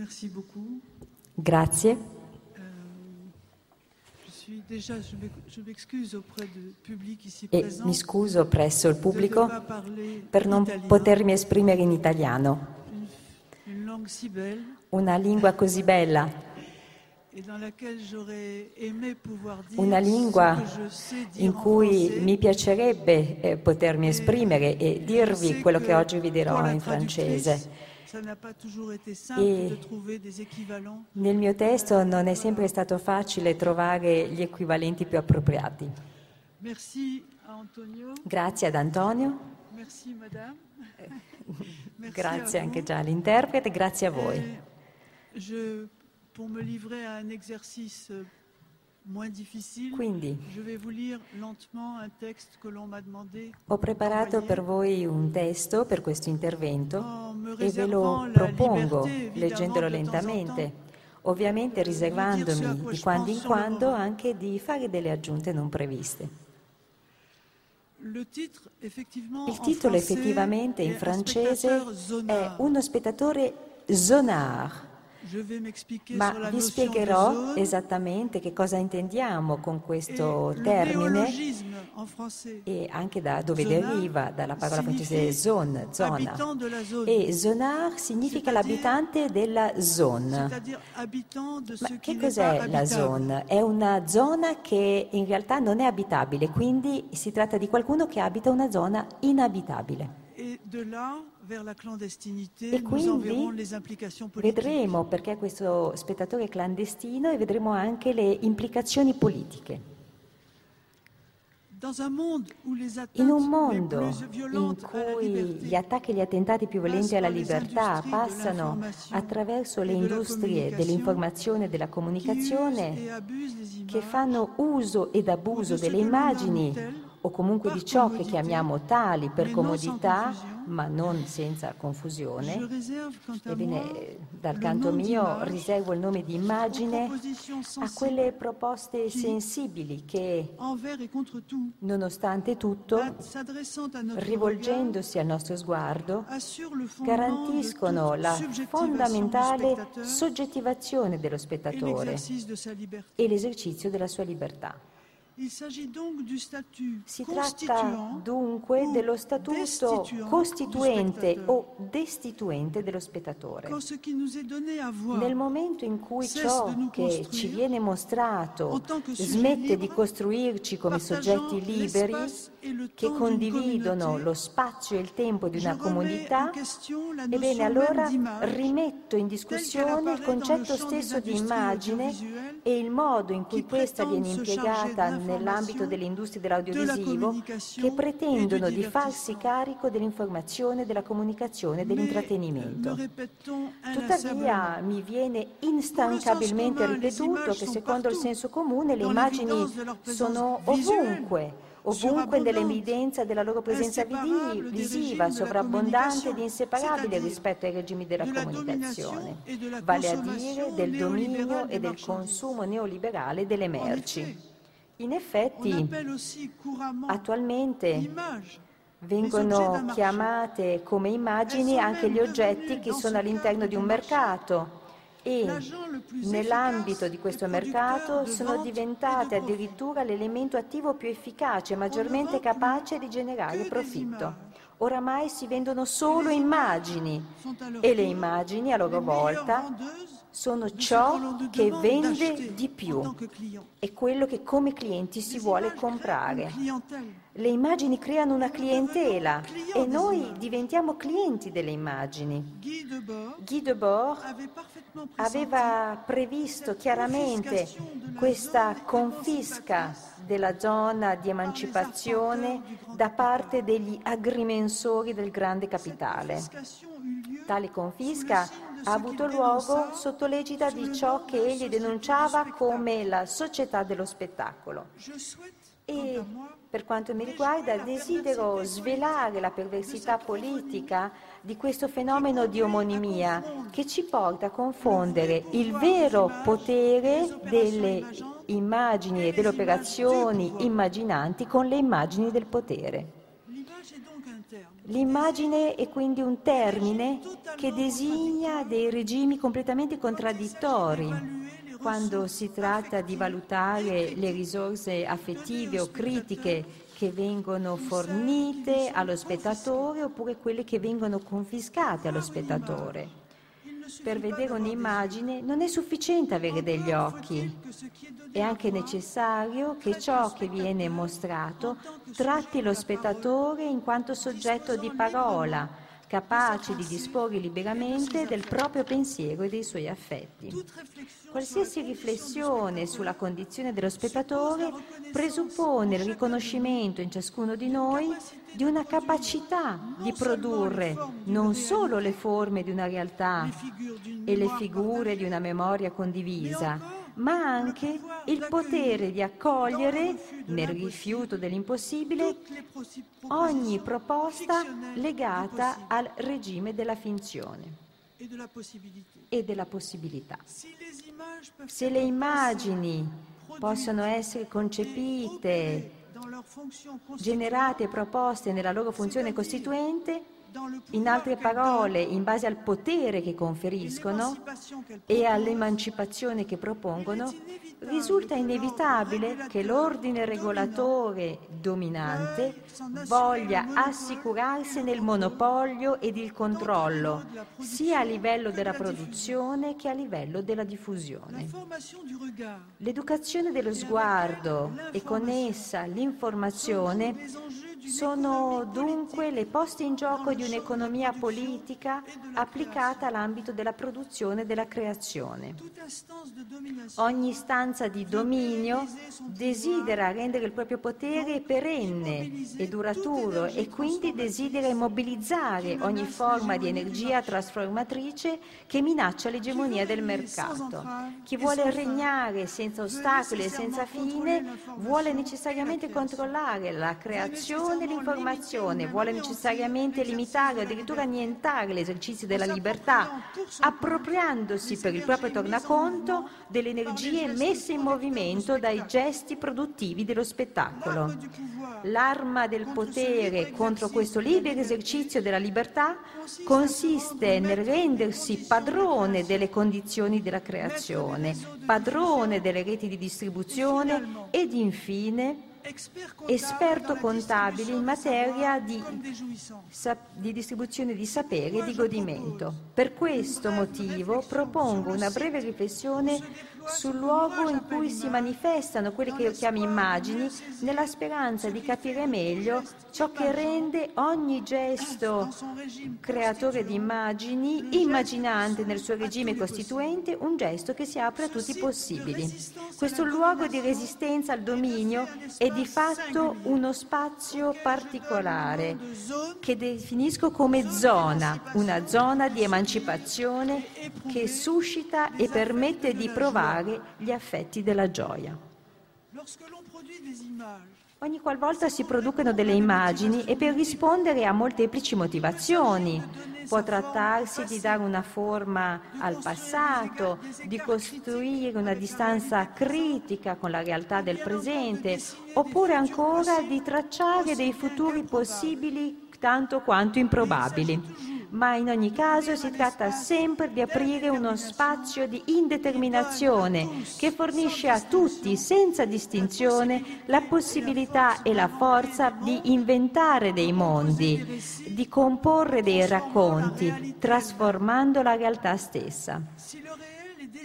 Merci beaucoup. Grazie. Euh, E mi scuso presso il pubblico per non potermi esprimere in italiano. Una lingua così bella, una lingua in cui mi piacerebbe eh, potermi esprimere e dirvi quello que che oggi vi dirò in francese. Équivalents. Nel mio testo non è sempre stato facile trovare gli equivalenti più appropriati. Grazie ad Antonio, grazie anche già all'interprete, grazie a voi. Je, pour me livrer à un exercice difficile, Quindi ho preparato per voi un testo per questo intervento e ve lo propongo leggendolo lentamente, ovviamente riservandomi di quando in quando anche di fare delle aggiunte non previste. Il titolo effettivamente in francese è zonard. uno spettatore zonar, Je vais m'expliquer ma vi spiegherò esattamente che cosa intendiamo con questo termine e anche da dove deriva, dalla parola francese zone, zona. E zonar significa l'abitante della de Ma che cos'è la zone? È una zona che in realtà non è abitabile, quindi si tratta di qualcuno che abita una zona inabitabile. E quindi vedremo perché questo spettatore è clandestino e vedremo anche le implicazioni politiche. In un mondo in cui gli attacchi e gli attentati più violenti alla libertà passano attraverso le industrie dell'informazione e della comunicazione che fanno uso ed abuso delle immagini o comunque di ciò che chiamiamo tali per comodità, ma non senza confusione. Ebbene, moi dal canto mio riservo il nome di immagine a quelle proposte sensibili che, nonostante tutto, notre rivolgendosi al nostro sguardo, garantiscono la fondamentale soggettivazione dello et spettatore e l'esercizio della sua libertà. Si tratta dunque dello statuto costituente o destituente dello spettatore. Nel momento in cui ciò che ci viene mostrato smette di costruirci come soggetti liberi che condividono lo spazio e il tempo di una comunità, ebbene allora rimetto in discussione il concetto stesso di immagine e il modo in cui questa viene impiegata nell'ambito delle industrie de la dell'audiovisivo che pretendono di farsi carico dell'informazione, della comunicazione e dell'intrattenimento. Tuttavia mi viene instancabilmente ripetuto che secondo il senso comune le immagini sono ovunque, ovunque nell'evidenza della loro presenza visiva, sovrabbondante ed inseparabile rispetto ai regimi della de la comunicazione, vale a dire del dominio e del consumo neoliberale delle merci. In effetti, attualmente vengono chiamate come immagini anche gli oggetti che sono all'interno di un mercato e nell'ambito di questo mercato sono diventate addirittura l'elemento attivo più efficace maggiormente capace di generare profitto. Oramai si vendono solo immagini. e le immagini a loro volta sono ciò che vende di più e quello che come clienti si vuole comprare. Le immagini creano una clientela e noi diventiamo clienti delle immagini. Guy Debord aveva previsto chiaramente questa confisca della zona di emancipazione da parte degli agrimensori del grande capitale. Tale confisca ha avuto luogo sotto l'egida di ciò che egli denunciava come la società dello spettacolo. E per quanto mi riguarda desidero svelare la perversità politica di questo fenomeno di omonimia che ci porta a confondere il vero potere delle immagini e delle operazioni immaginanti con le immagini del potere. L'immagine è quindi un termine che designa dei regimi completamente contraddittori quando si tratta di valutare le risorse affettive o critiche che vengono fornite allo spettatore oppure quelle che vengono confiscate allo spettatore. Per vedere un'immagine non è sufficiente avere degli occhi, è anche necessario che ciò che viene mostrato tratti lo spettatore in quanto soggetto di parola, capace di disporre liberamente del proprio pensiero e dei suoi affetti. Qualsiasi riflessione sulla condizione dello spettatore presuppone il riconoscimento in ciascuno di noi di una capacità di produrre non solo le forme di una realtà e le figure di una memoria condivisa, ma anche il potere di accogliere, nel rifiuto dell'impossibile, ogni proposta legata al regime della finzione e della possibilità. Se le immagini possono essere concepite, generate e proposte nella loro funzione costituente, in altre parole, in base al potere che conferiscono e all'emancipazione che propongono, risulta inevitabile che l'ordine regolatore dominante voglia assicurarsene il monopolio ed il controllo, sia a livello della produzione che a livello della diffusione. L'educazione dello sguardo e con essa l'informazione sono dunque le poste in gioco di un'economia politica applicata all'ambito della produzione e della creazione. Ogni istanza di dominio desidera rendere il proprio potere perenne e duraturo e quindi desidera immobilizzare ogni forma di energia trasformatrice che minaccia l'egemonia del mercato. Chi vuole regnare senza ostacoli e senza fine vuole necessariamente controllare la creazione dell'informazione vuole necessariamente limitare o addirittura annientare l'esercizio della libertà, appropriandosi per il proprio tornaconto delle energie messe in movimento dai gesti produttivi dello spettacolo. L'arma del potere contro questo libero esercizio della libertà consiste nel rendersi padrone delle condizioni della creazione, padrone delle reti di distribuzione ed infine esperto contabile in materia di, di, distribuzione di sapere e di godimento. Per questo motivo propongo una breve riflessione sul luogo in cui si manifestano quelle che io chiamo immagini, nella speranza di capire meglio ciò che rende ogni gesto creatore di immagini, immaginante nel suo regime costituente, un gesto che si apre a tutti i possibili. Questo luogo di resistenza al dominio è di fatto uno spazio particolare che definisco come zona, una zona di emancipazione che suscita e permette di provare gli affetti della gioia. Ogni qualvolta si producono delle immagini è per rispondere a molteplici motivazioni. Può trattarsi di dare una forma al passato, di costruire una distanza critica con la realtà del presente, oppure ancora di tracciare dei futuri possibili tanto quanto improbabili ma in ogni caso si tratta sempre di aprire uno spazio di indeterminazione che fornisce a tutti, senza distinzione, la possibilità e la forza di inventare dei mondi, di comporre dei racconti, trasformando la realtà stessa.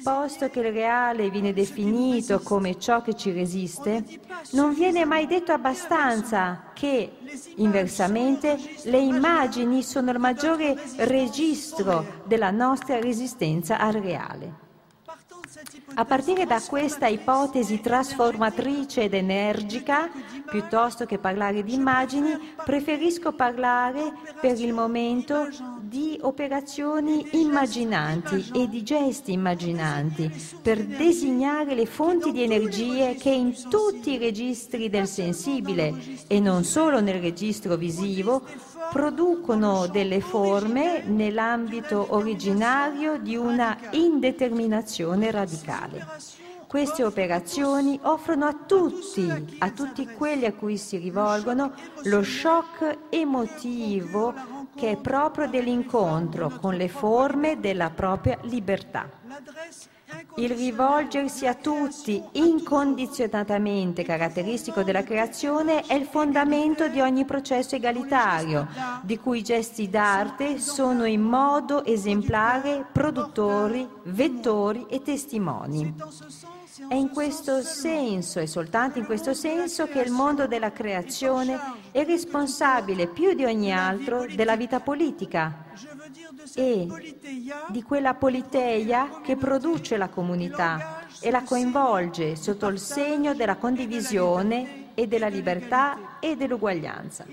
Posto che il reale viene definito come ciò che ci resiste, non viene mai detto abbastanza che, inversamente, le immagini sono il maggiore registro della nostra resistenza al reale. A partire da questa ipotesi trasformatrice ed energica, piuttosto che parlare di immagini, preferisco parlare per il momento di operazioni immaginanti e di gesti immaginanti per designare le fonti di energie che in tutti i registri del sensibile e non solo nel registro visivo producono delle forme nell'ambito originario di una indeterminazione radicale. Queste operazioni offrono a tutti, a tutti quelli a cui si rivolgono, lo shock emotivo che è proprio dell'incontro con le forme della propria libertà. Il rivolgersi a tutti incondizionatamente caratteristico della creazione è il fondamento di ogni processo egalitario, di cui i gesti d'arte sono in modo esemplare produttori, vettori e testimoni. È in questo senso, e soltanto in questo senso, che il mondo della creazione è responsabile più di ogni altro della vita politica e di quella politeia che produce la comunità e la coinvolge sotto il segno della condivisione e della libertà e dell'uguaglianza.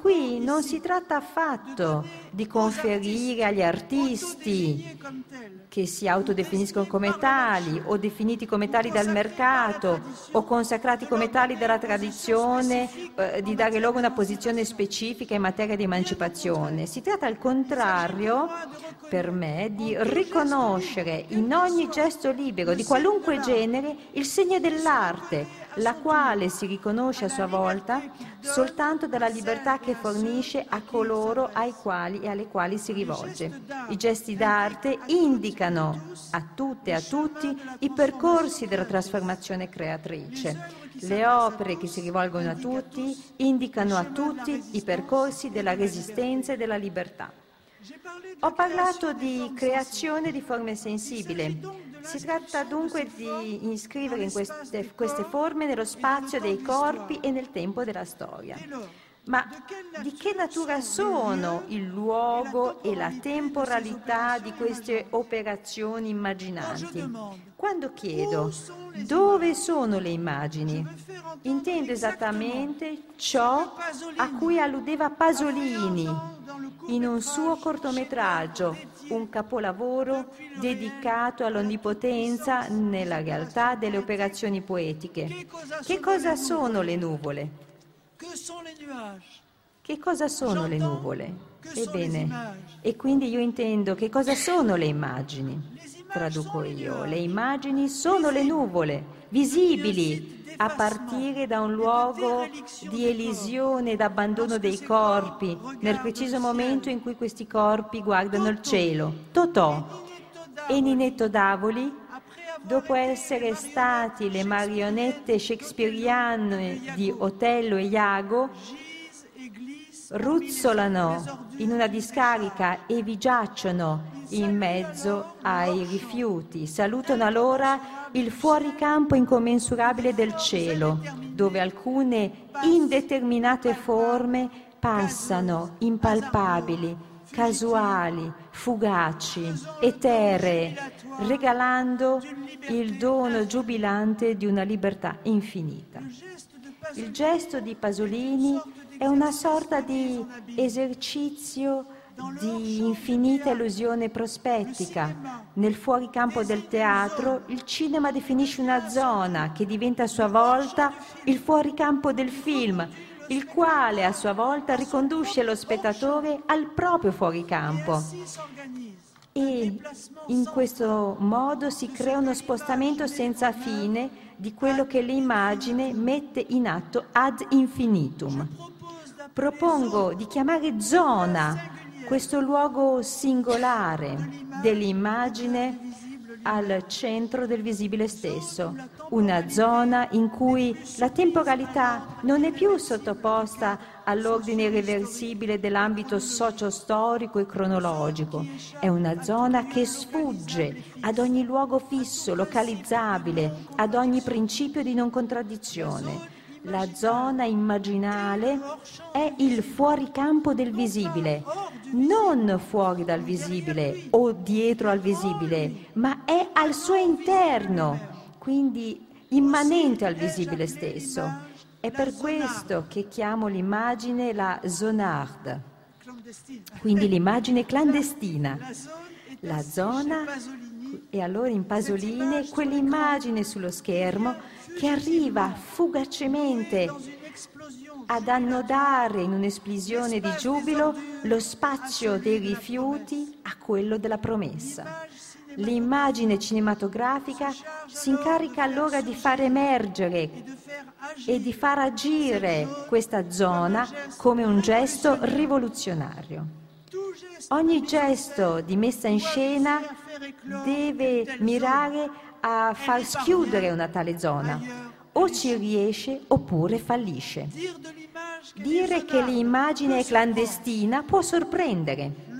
Qui non si tratta affatto di conferire agli artisti che si autodefiniscono come tali o definiti come tali dal mercato o consacrati come tali dalla tradizione, eh, di dare loro una posizione specifica in materia di emancipazione. Si tratta al contrario, per me, di riconoscere in ogni gesto libero di qualunque genere il segno dell'arte, la quale si riconosce a sua volta soltanto dalla libertà che fornisce a coloro ai quali e alle quali si rivolge. I gesti d'arte indicano a tutte e a tutti i percorsi della trasformazione creatrice. Le opere che si rivolgono a tutti indicano a tutti i percorsi della resistenza e della libertà. Ho parlato di creazione di forme sensibili. Si tratta dunque di iscrivere queste, queste forme nello spazio dei corpi e nel tempo della storia. Ma di che natura sono il luogo e la temporalità di queste operazioni immaginanti? Quando chiedo dove sono le immagini, intendo esattamente ciò a cui alludeva Pasolini in un suo cortometraggio, un capolavoro dedicato all'onnipotenza nella realtà delle operazioni poetiche. Che cosa sono le nuvole? Che cosa sono le nuvole? Ebbene, e quindi io intendo che cosa sono le immagini? Traduco io, le immagini sono le nuvole, visibili a partire da un luogo di elisione ed abbandono dei corpi, nel preciso momento in cui questi corpi guardano il cielo. Totò. E Ninetto Davoli, dopo essere stati le marionette shakespeariane di Otello e Iago, ruzzolano in una discarica e vi giacciono in mezzo ai rifiuti. Salutano allora il fuoricampo incommensurabile del cielo, dove alcune indeterminate forme passano impalpabili, casuali, fugaci, eteree, regalando il dono giubilante di una libertà infinita. Il gesto di Pasolini è una sorta di esercizio di infinita illusione prospettica. Nel fuoricampo del teatro il cinema definisce una zona che diventa a sua volta il fuoricampo del film, il quale a sua volta riconduce lo spettatore al proprio fuoricampo. E in questo modo si crea uno spostamento senza fine di quello che l'immagine mette in atto ad infinitum. Propongo di chiamare zona questo luogo singolare dell'immagine al centro del visibile stesso, una zona in cui la temporalità non è più sottoposta all'ordine irreversibile dell'ambito socio-storico e cronologico, è una zona che sfugge ad ogni luogo fisso, localizzabile, ad ogni principio di non contraddizione la zona immaginale è il fuoricampo del visibile, non fuori dal visibile o dietro al visibile, ma è al suo interno, quindi immanente al visibile stesso. È per questo che chiamo l'immagine la zonarde, quindi l'immagine clandestina. La zona, e allora in Pasoline, quell'immagine sullo schermo che arriva fugacemente ad annodare in un'esplosione di giubilo lo spazio dei rifiuti a quello della promessa. L'immagine cinematografica si incarica allora di far emergere e di far agire questa zona come un gesto rivoluzionario. Ogni gesto di messa in scena deve mirare a far schiudere una tale zona. O ci riesce oppure fallisce. Dire che l'immagine è clandestina può sorprendere.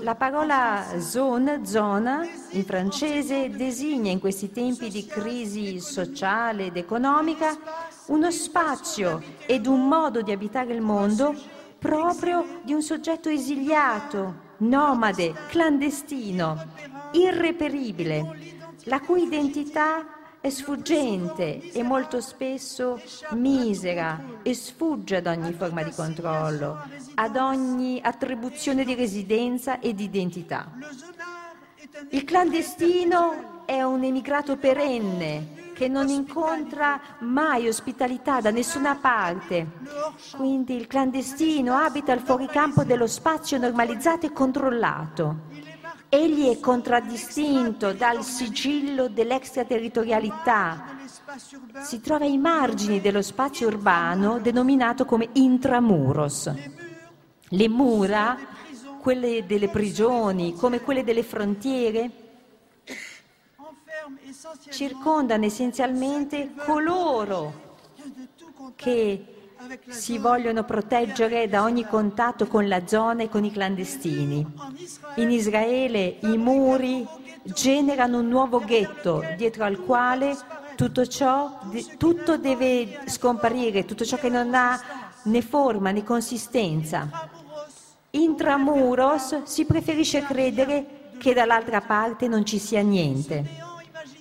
La parola zone, zona, in francese designa in questi tempi di crisi sociale ed economica uno spazio ed un modo di abitare il mondo proprio di un soggetto esiliato, nomade, clandestino, irreperibile, la cui identità è sfuggente e molto spesso misera e sfugge ad ogni forma di controllo, ad ogni attribuzione di residenza e di identità. Il clandestino è un emigrato perenne che non incontra mai ospitalità da nessuna parte. Quindi il clandestino abita al fuoricampo dello spazio normalizzato e controllato. Egli è contraddistinto dal sigillo dell'extraterritorialità. Si trova ai margini dello spazio urbano denominato come intramuros. Le mura, quelle delle prigioni, come quelle delle frontiere, circondano essenzialmente coloro che si vogliono proteggere da ogni contatto con la zona e con i clandestini. In Israele i muri generano un nuovo ghetto dietro al quale tutto ciò tutto deve scomparire, tutto ciò che non ha né forma né consistenza. Intramuros si preferisce credere che dall'altra parte non ci sia niente.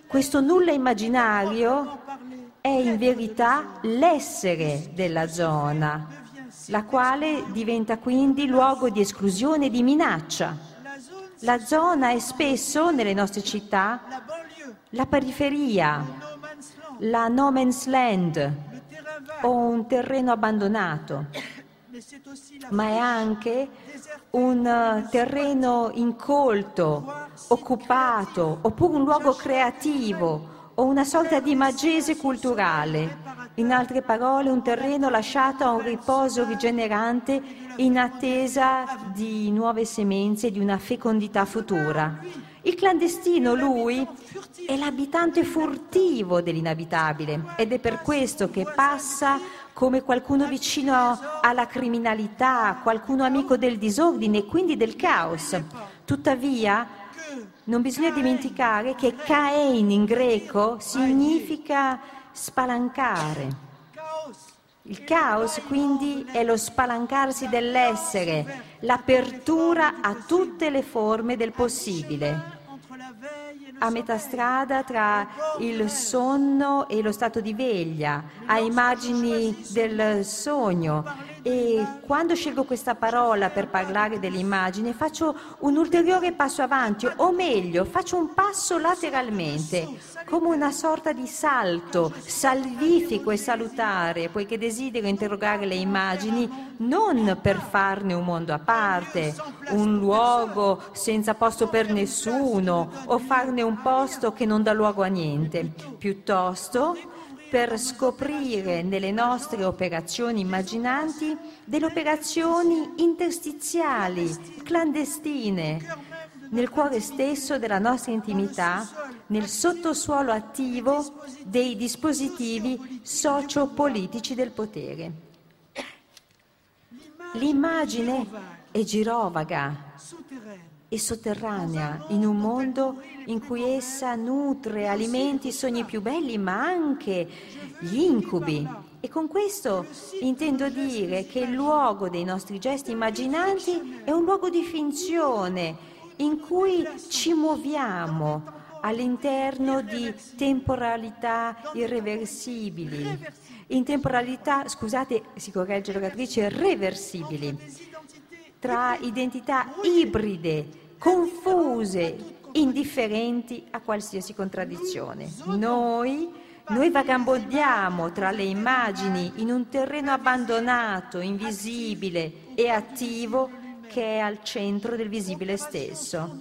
Questo nulla immaginario è in verità l'essere della zona, la quale diventa quindi luogo di esclusione e di minaccia. La zona è spesso, nelle nostre città, la periferia, la no man's land o un terreno abbandonato, ma è anche un terreno incolto, occupato, oppure un luogo creativo o una sorta di magese culturale, in altre parole un terreno lasciato a un riposo rigenerante in attesa di nuove semenze e di una fecondità futura. Il clandestino, lui, è l'abitante furtivo dell'inabitabile ed è per questo che passa come qualcuno vicino alla criminalità, qualcuno amico del disordine e quindi del caos. Tuttavia, non bisogna dimenticare che Cain in greco significa spalancare. Il caos quindi è lo spalancarsi dell'essere, l'apertura a tutte le forme del possibile a metà strada tra il sonno e lo stato di veglia, a immagini del sogno. E quando scelgo questa parola per parlare dell'immagine faccio un ulteriore passo avanti, o meglio, faccio un passo lateralmente, come una sorta di salto salvifico e salutare, poiché desidero interrogare le immagini non per farne un mondo a parte, un luogo senza posto per nessuno o farne un posto che non dà luogo a niente, piuttosto per scoprire nelle nostre operazioni immaginanti delle operazioni interstiziali, clandestine, nel cuore stesso della nostra intimità, nel sottosuolo attivo dei dispositivi sociopolitici del potere. L'immagine è girovaga e sotterranea in un mondo in cui essa nutre, alimenti i sogni più belli, ma anche gli incubi. E con questo intendo dire che il luogo dei nostri gesti immaginanti è un luogo di finzione in cui ci muoviamo all'interno di temporalità irreversibili, in temporalità, scusate, si corregge l'oratrice, reversibili, tra identità ibride, confuse, indifferenti a qualsiasi contraddizione. Noi, noi vagabondiamo tra le immagini in un terreno abbandonato, invisibile e attivo che è al centro del visibile stesso.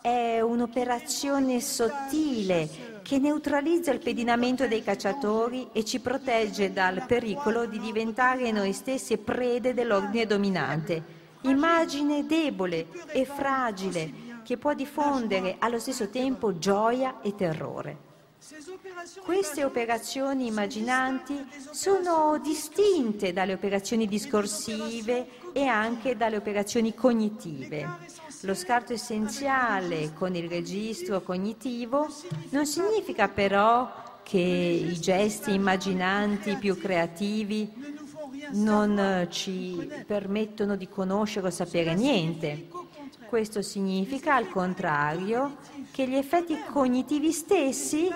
È un'operazione sottile che neutralizza il pedinamento dei cacciatori e ci protegge dal pericolo di diventare noi stessi prede dell'ordine dominante. Immagine debole e fragile che può diffondere allo stesso tempo gioia e terrore. Queste operazioni immaginanti sono distinte dalle operazioni discorsive e anche dalle operazioni cognitive. Lo scarto essenziale con il registro cognitivo non significa però che i gesti immaginanti più creativi non ci permettono di conoscere o sapere niente. Questo significa, al contrario, che gli effetti cognitivi stessi,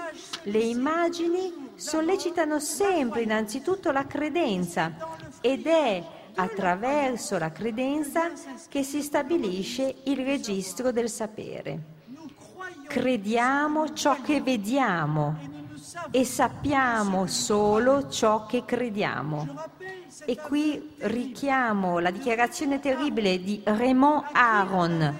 le immagini, sollecitano sempre innanzitutto la credenza ed è attraverso la credenza che si stabilisce il registro del sapere. Crediamo ciò che vediamo e sappiamo solo ciò che crediamo. E qui richiamo la dichiarazione terribile di Raymond Aron,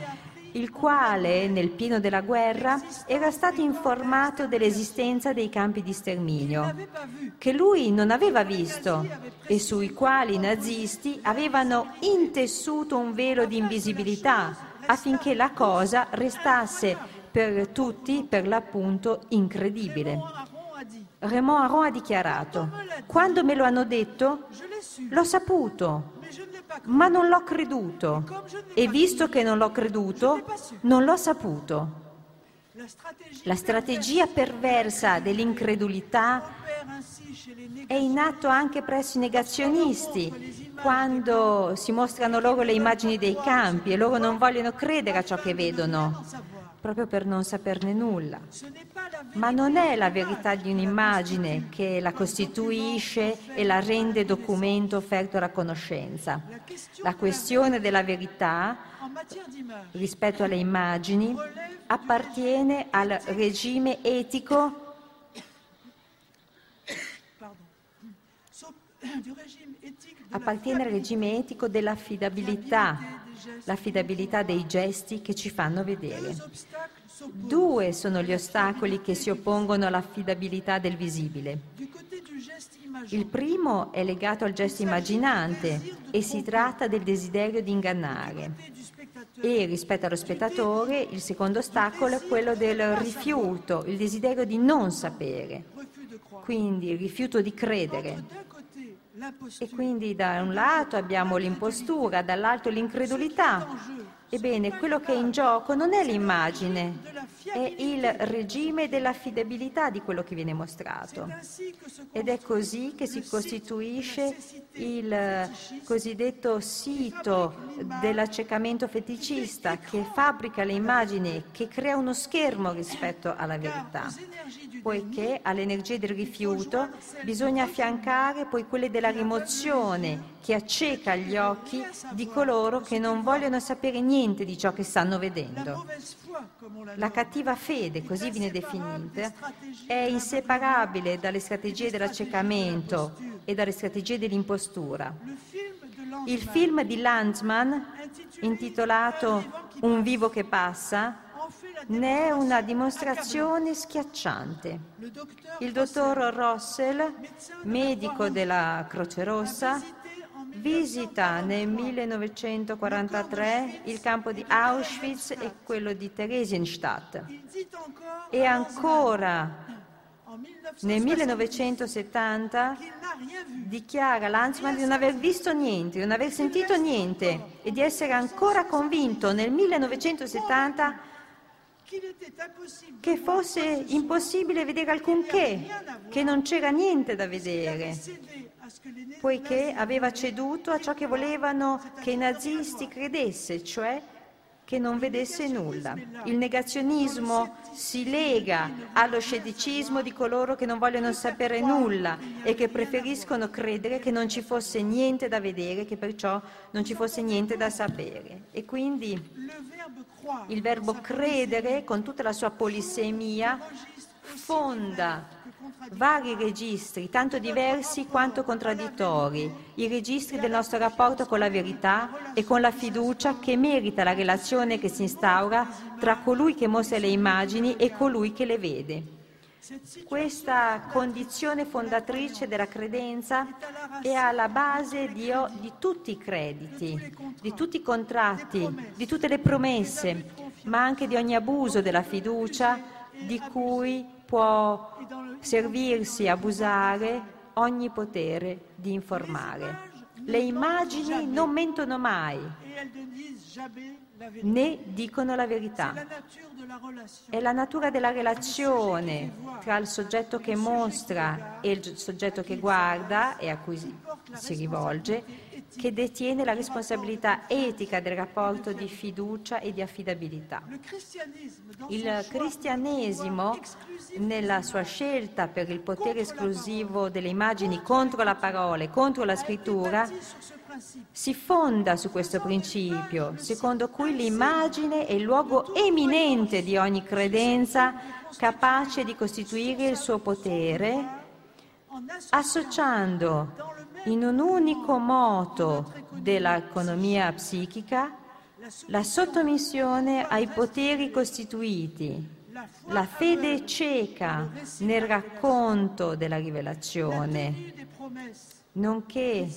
il quale nel pieno della guerra era stato informato dell'esistenza dei campi di sterminio, che lui non aveva visto e sui quali i nazisti avevano intessuto un velo di invisibilità affinché la cosa restasse per tutti, per l'appunto, incredibile. Raymond Aron ha dichiarato, quando me lo hanno detto, l'ho saputo, ma non l'ho creduto e visto che non l'ho creduto, non l'ho saputo. La strategia perversa dell'incredulità è in atto anche presso i negazionisti, quando si mostrano loro le immagini dei campi e loro non vogliono credere a ciò che vedono proprio per non saperne nulla. Ma non è la verità di un'immagine che la costituisce e la rende documento offerto alla conoscenza. La questione della verità rispetto alle immagini appartiene al regime etico appartiene al regime etico dell'affidabilità l'affidabilità dei gesti che ci fanno vedere. Due sono gli ostacoli che si oppongono all'affidabilità del visibile. Il primo è legato al gesto immaginante e si tratta del desiderio di ingannare. E rispetto allo spettatore il secondo ostacolo è quello del rifiuto, il desiderio di non sapere, quindi il rifiuto di credere. E quindi da un lato abbiamo l'impostura, dall'altro l'incredulità. Ebbene, quello che è in gioco non è l'immagine, è il regime dell'affidabilità di quello che viene mostrato. Ed è così che si costituisce il cosiddetto sito dell'accecamento feticista che fabbrica le immagini, che crea uno schermo rispetto alla verità poiché alle energie del rifiuto bisogna affiancare poi quelle della rimozione che acceca gli occhi di coloro che non vogliono sapere niente di ciò che stanno vedendo. La cattiva fede, così viene definita, è inseparabile dalle strategie dell'accecamento e dalle strategie dell'impostura. Il film di Lanzmann, intitolato Un vivo che passa, ne è una dimostrazione schiacciante. Il dottor Rossell, medico della Croce Rossa, visita nel 1943 il campo di Auschwitz e quello di Theresienstadt. E ancora nel 1970 dichiara Lanzmann di non aver visto niente, di non aver sentito niente e di essere ancora convinto nel 1970 che fosse impossibile vedere alcunché, che non c'era niente da vedere, poiché aveva ceduto a ciò che volevano che i nazisti credesse, cioè che non vedesse nulla. Il negazionismo si lega allo scetticismo di coloro che non vogliono sapere nulla e che preferiscono credere che non ci fosse niente da vedere, che perciò non ci fosse niente da sapere. E quindi il verbo credere, con tutta la sua polisemia, fonda vari registri, tanto diversi quanto contraddittori, i registri del nostro rapporto con la verità e con la fiducia che merita la relazione che si instaura tra colui che mostra le immagini e colui che le vede. Questa condizione fondatrice della credenza è alla base di, di, tutti i crediti, di tutti i contratti, di tutte le promesse, ma anche di ogni abuso della fiducia di cui può servirsi, abusare ogni potere di informare. Le immagini non mentono mai né dicono la verità. È la natura della relazione tra il soggetto che mostra e il soggetto che guarda e a cui si rivolge che detiene la responsabilità etica del rapporto di fiducia e di affidabilità. Il cristianesimo, nella sua scelta per il potere esclusivo delle immagini contro la parola e contro la scrittura, si fonda su questo principio, secondo cui l'immagine è il luogo eminente di ogni credenza capace di costituire il suo potere, associando in un unico moto dell'economia psichica la sottomissione ai poteri costituiti, la fede cieca nel racconto della rivelazione, nonché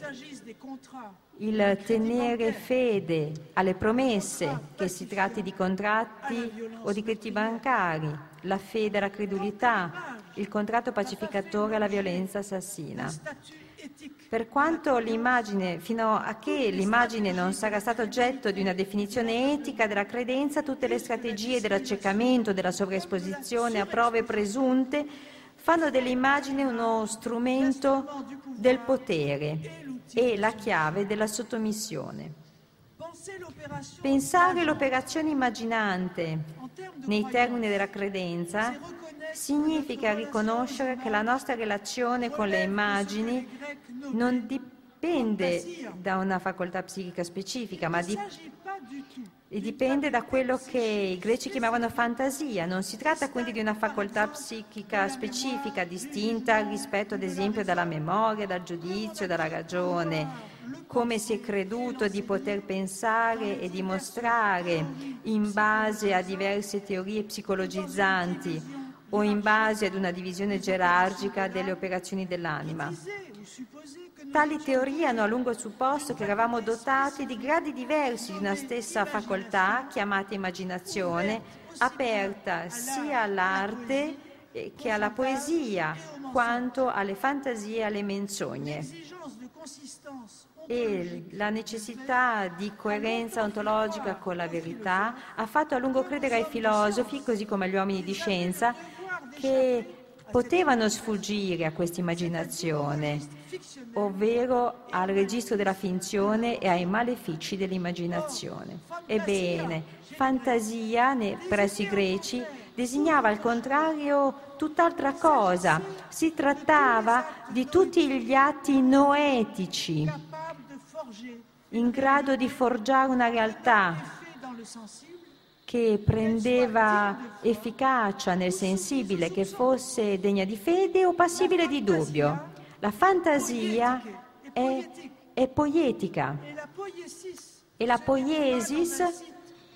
il tenere fede alle promesse, che si tratti di contratti o di crediti bancari, la fede alla credulità, il contratto pacificatore alla violenza assassina. Per quanto l'immagine, fino a che l'immagine non sarà stata oggetto di una definizione etica della credenza, tutte le strategie dell'accecamento, della sovraesposizione a prove presunte fanno dell'immagine uno strumento del potere e la chiave della sottomissione. Pensare l'operazione immaginante nei termini della credenza significa riconoscere che la nostra relazione con le immagini non dipende da una facoltà psichica specifica, ma di, dipende da quello che i greci chiamavano fantasia. Non si tratta quindi di una facoltà psichica specifica, distinta rispetto ad esempio dalla memoria, dal giudizio, dalla ragione come si è creduto di poter pensare e dimostrare in base a diverse teorie psicologizzanti o in base ad una divisione gerarchica delle operazioni dell'anima. Tali teorie hanno a lungo supposto che eravamo dotati di gradi diversi di una stessa facoltà chiamata immaginazione, aperta sia all'arte che alla poesia, quanto alle fantasie e alle menzogne. E la necessità di coerenza ontologica con la verità ha fatto a lungo credere ai filosofi, così come agli uomini di scienza, che potevano sfuggire a questa immaginazione, ovvero al registro della finzione e ai malefici dell'immaginazione. Ebbene, fantasia presso i greci designava al contrario tutt'altra cosa. Si trattava di tutti gli atti noetici in grado di forgiare una realtà che prendeva efficacia nel sensibile, che fosse degna di fede o passibile di dubbio. La fantasia è, è poietica e la poiesis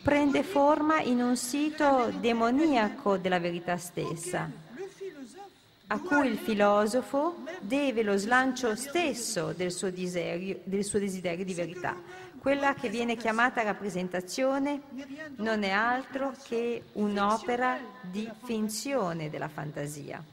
prende forma in un sito demoniaco della verità stessa, a cui il filosofo deve lo slancio stesso del suo desiderio, del suo desiderio di verità. Quella che viene chiamata rappresentazione non è altro che un'opera di finzione della fantasia.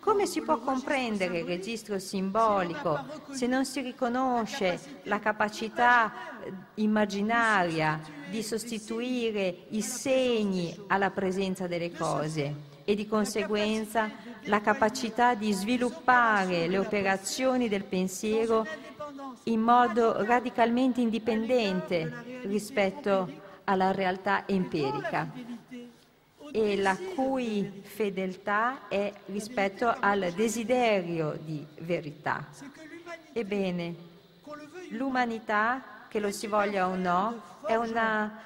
Come si può comprendere il registro simbolico se non si riconosce la capacità eh, immaginaria di sostituire i segni alla presenza delle cose e di conseguenza la capacità di sviluppare le operazioni del pensiero in modo radicalmente indipendente rispetto alla realtà empirica e la cui fedeltà è rispetto al desiderio di verità. Ebbene, l'umanità, che lo si voglia o no, è una,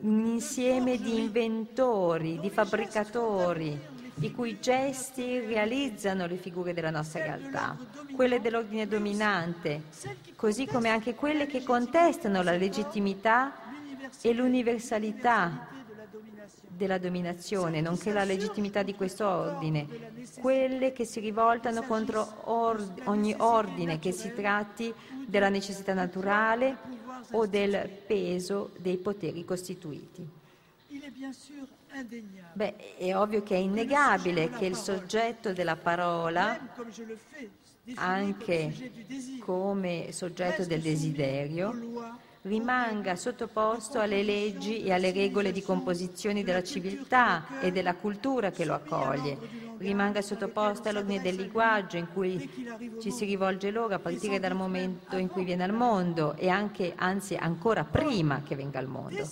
un insieme di inventori, di fabbricatori, i cui gesti realizzano le figure della nostra realtà, quelle dell'ordine dominante, così come anche quelle che contestano la legittimità e l'universalità della dominazione, nonché la legittimità di questo ordine, quelle che si rivoltano contro or- ogni ordine, che si tratti della necessità naturale o del peso dei poteri costituiti. Beh, è ovvio che è innegabile che il soggetto della parola, anche come soggetto del desiderio, rimanga sottoposto alle leggi e alle regole di composizione della civiltà e della cultura che lo accoglie, rimanga sottoposto all'ordine del linguaggio in cui ci si rivolge loro a partire dal momento in cui viene al mondo e anche, anzi ancora prima che venga al mondo.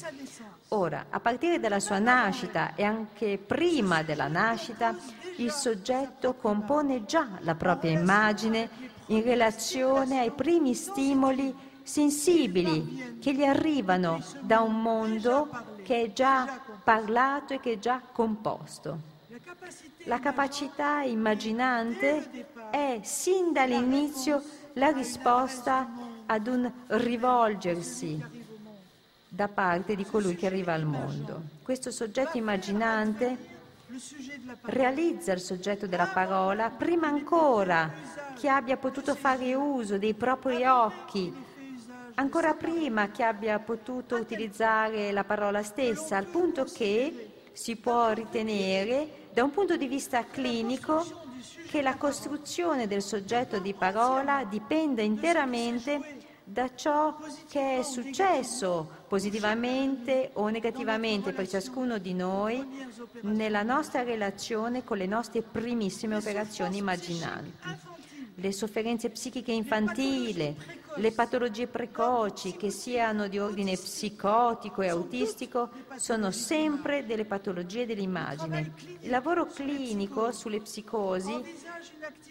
Ora, a partire dalla sua nascita e anche prima della nascita, il soggetto compone già la propria immagine in relazione ai primi stimoli sensibili che gli arrivano da un mondo che è già parlato e che è già composto. La capacità immaginante è sin dall'inizio la risposta ad un rivolgersi da parte di colui che arriva al mondo. Questo soggetto immaginante realizza il soggetto della parola prima ancora che abbia potuto fare uso dei propri occhi ancora prima che abbia potuto utilizzare la parola stessa, al punto che si può ritenere, da un punto di vista clinico, che la costruzione del soggetto di parola dipenda interamente da ciò che è successo positivamente o negativamente per ciascuno di noi nella nostra relazione con le nostre primissime operazioni immaginanti. Le sofferenze psichiche infantili, le patologie precoci, che siano di ordine psicotico e autistico, sono sempre delle patologie dell'immagine. Il lavoro clinico sulle psicosi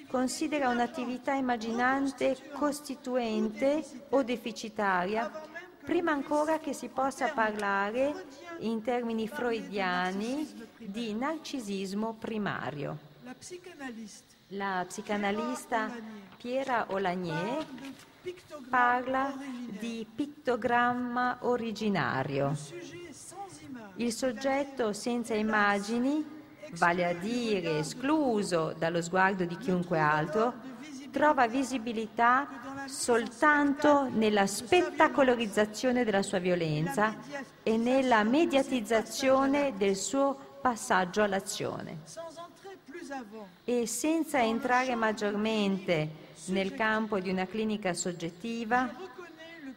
considera un'attività immaginante costituente o deficitaria prima ancora che si possa parlare in termini freudiani di narcisismo primario. La psicanalista Piera Olagnier parla di pittogramma originario. Il soggetto senza immagini, vale a dire escluso dallo sguardo di chiunque altro, trova visibilità soltanto nella spettacolarizzazione della sua violenza e nella mediatizzazione del suo passaggio all'azione e senza entrare maggiormente nel campo di una clinica soggettiva,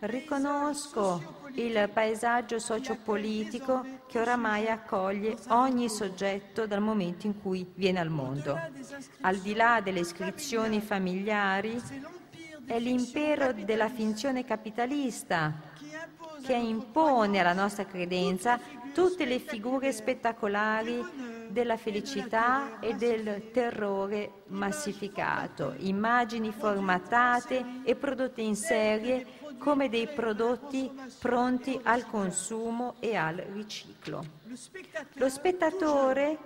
riconosco il paesaggio sociopolitico che oramai accoglie ogni soggetto dal momento in cui viene al mondo. Al di là delle iscrizioni familiari, è l'impero della finzione capitalista che impone alla nostra credenza tutte le figure spettacolari della felicità e del terrore massificato, immagini formatate e prodotte in serie come dei prodotti pronti al consumo e al riciclo. Lo spettatore,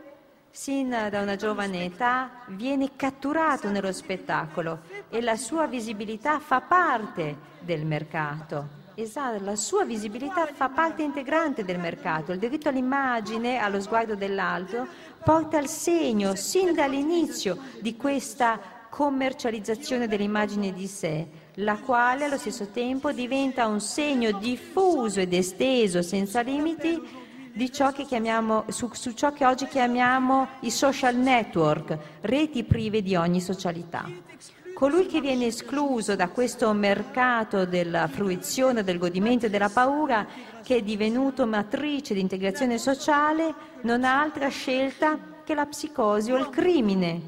sin da una giovane età, viene catturato nello spettacolo e la sua visibilità fa parte del mercato. Esatto, la sua visibilità fa parte integrante del mercato. Il diritto all'immagine, allo sguardo dell'alto, porta il segno sin dall'inizio di questa commercializzazione dell'immagine di sé, la quale allo stesso tempo diventa un segno diffuso ed esteso senza limiti chiamiamo, su, su ciò che oggi chiamiamo i social network, reti prive di ogni socialità. Colui che viene escluso da questo mercato della fruizione, del godimento e della paura, che è divenuto matrice di integrazione sociale, non ha altra scelta che la psicosi o il crimine,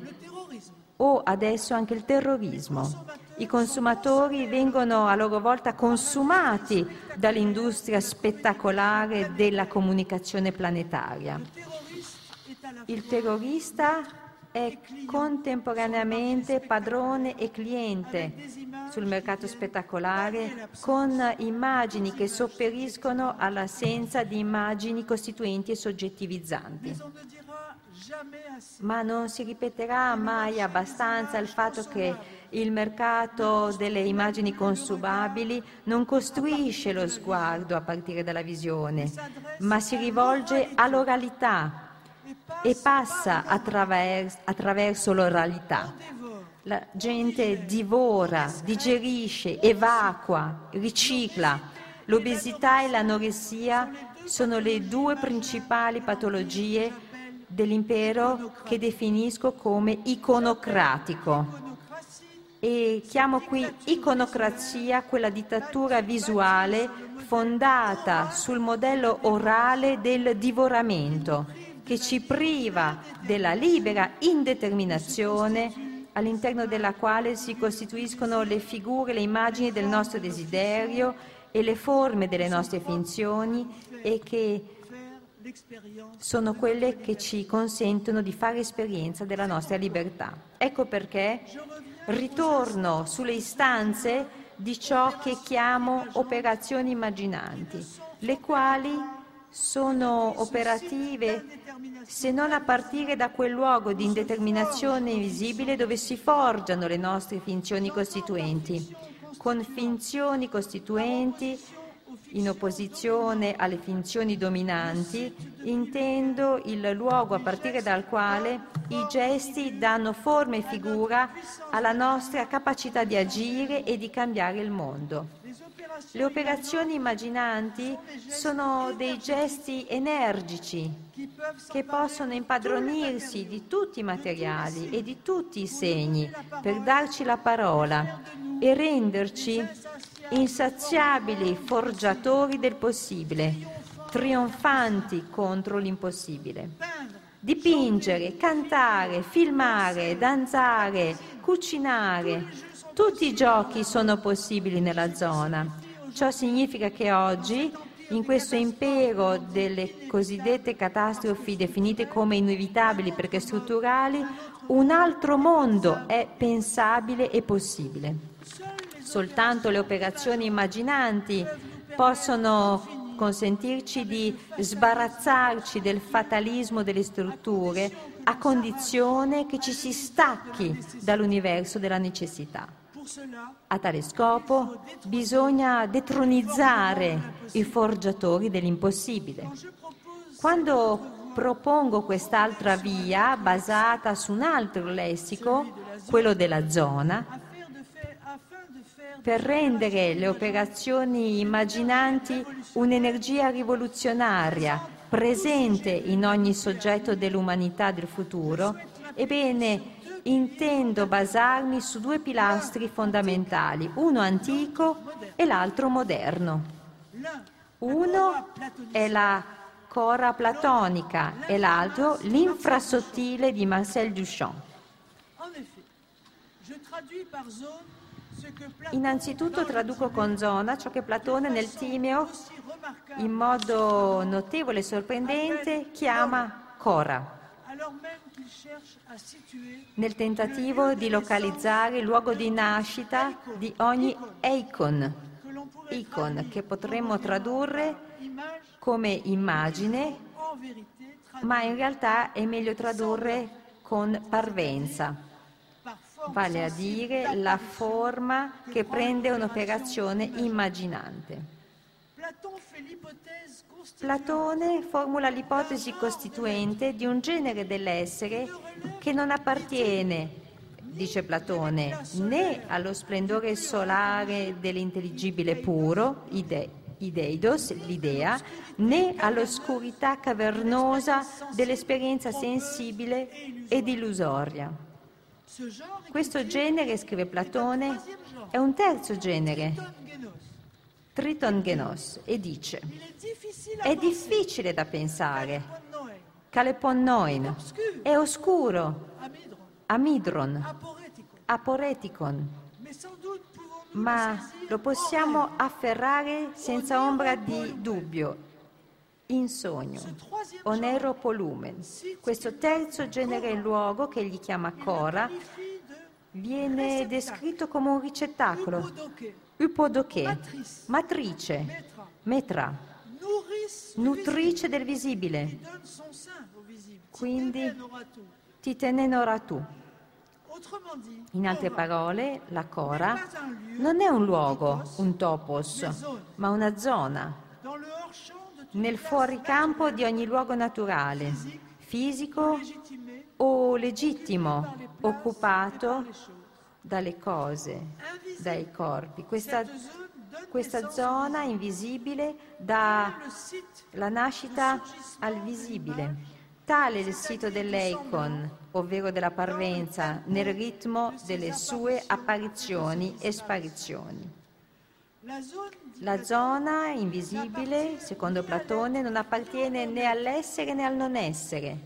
o adesso anche il terrorismo. I consumatori vengono a loro volta consumati dall'industria spettacolare della comunicazione planetaria. Il terrorista è contemporaneamente padrone e cliente sul mercato spettacolare con immagini che sopperiscono all'assenza di immagini costituenti e soggettivizzanti. ma non si ripeterà mai abbastanza il fatto che il mercato delle immagini consumabili non costruisce lo sguardo a partire dalla visione, ma si rivolge all'oralità e passa attraverso, attraverso l'oralità. La gente divora, digerisce, evacua, ricicla. L'obesità e l'anoressia sono le due principali patologie dell'impero che definisco come iconocratico. E chiamo qui iconocrazia quella dittatura visuale fondata sul modello orale del divoramento, che ci priva della libera indeterminazione all'interno della quale si costituiscono le figure, le immagini del nostro desiderio e le forme delle nostre finzioni e che sono quelle che ci consentono di fare esperienza della nostra libertà. Ecco perché ritorno sulle istanze di ciò che chiamo operazioni immaginanti, le quali sono operative se non a partire da quel luogo di indeterminazione invisibile dove si forgiano le nostre finzioni costituenti. Con finzioni costituenti in opposizione alle finzioni dominanti, intendo il luogo a partire dal quale i gesti danno forma e figura alla nostra capacità di agire e di cambiare il mondo. Le operazioni immaginanti sono dei gesti energici che possono impadronirsi di tutti i materiali e di tutti i segni per darci la parola e renderci insaziabili forgiatori del possibile, trionfanti contro l'impossibile. Dipingere, cantare, filmare, danzare, cucinare, tutti i giochi sono possibili nella zona Ciò significa che oggi, in questo impero delle cosiddette catastrofi definite come inevitabili perché strutturali, un altro mondo è pensabile e possibile. Soltanto le operazioni immaginanti possono consentirci di sbarazzarci del fatalismo delle strutture a condizione che ci si stacchi dall'universo della necessità. A tale scopo bisogna detronizzare i forgiatori dell'impossibile. Quando propongo quest'altra via basata su un altro lessico, quello della zona, per rendere le operazioni immaginanti un'energia rivoluzionaria presente in ogni soggetto dell'umanità del futuro, ebbene intendo basarmi su due pilastri fondamentali, uno antico e l'altro moderno. Uno è la cora platonica e l'altro l'infrasottile di Marcel Duchamp. Innanzitutto traduco con zona ciò che Platone nel Timeo, in modo notevole e sorprendente, chiama cora nel tentativo di localizzare il luogo di nascita di ogni icon, icon che potremmo tradurre come immagine, ma in realtà è meglio tradurre con parvenza, vale a dire la forma che prende un'operazione immaginante. Platone formula l'ipotesi costituente di un genere dell'essere che non appartiene, dice Platone, né allo splendore solare dell'intelligibile puro, ide, ideidos, l'idea, né all'oscurità cavernosa dell'esperienza sensibile ed illusoria. Questo genere, scrive Platone, è un terzo genere, Triton Genos e dice è difficile da pensare, Caleponnoin, è oscuro, Amidron, Aporeticon, ma lo possiamo afferrare senza ombra di dubbio, in sogno, onero polumen. Questo terzo genere luogo che egli chiama Cora viene descritto come un ricettacolo Upodoché, matrice, metra, nutrice del visibile. Quindi ti tenenora tu. In altre parole, la Cora non è un luogo, un topos, ma una zona, nel fuoricampo di ogni luogo naturale, fisico o legittimo, occupato dalle cose, dai corpi. Questa, questa zona invisibile dà la nascita al visibile. Tale è il sito dell'Eikon, ovvero della parvenza, nel ritmo delle sue apparizioni e sparizioni. La zona invisibile, secondo Platone, non appartiene né all'essere né al non essere.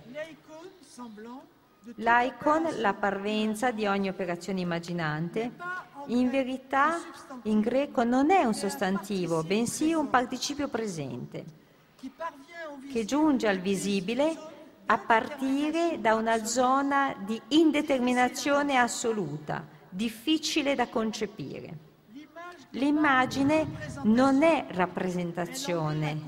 L'icon, la parvenza di ogni operazione immaginante, in verità in greco non è un sostantivo, bensì un participio presente, che giunge al visibile a partire da una zona di indeterminazione assoluta, difficile da concepire. L'immagine non è rappresentazione,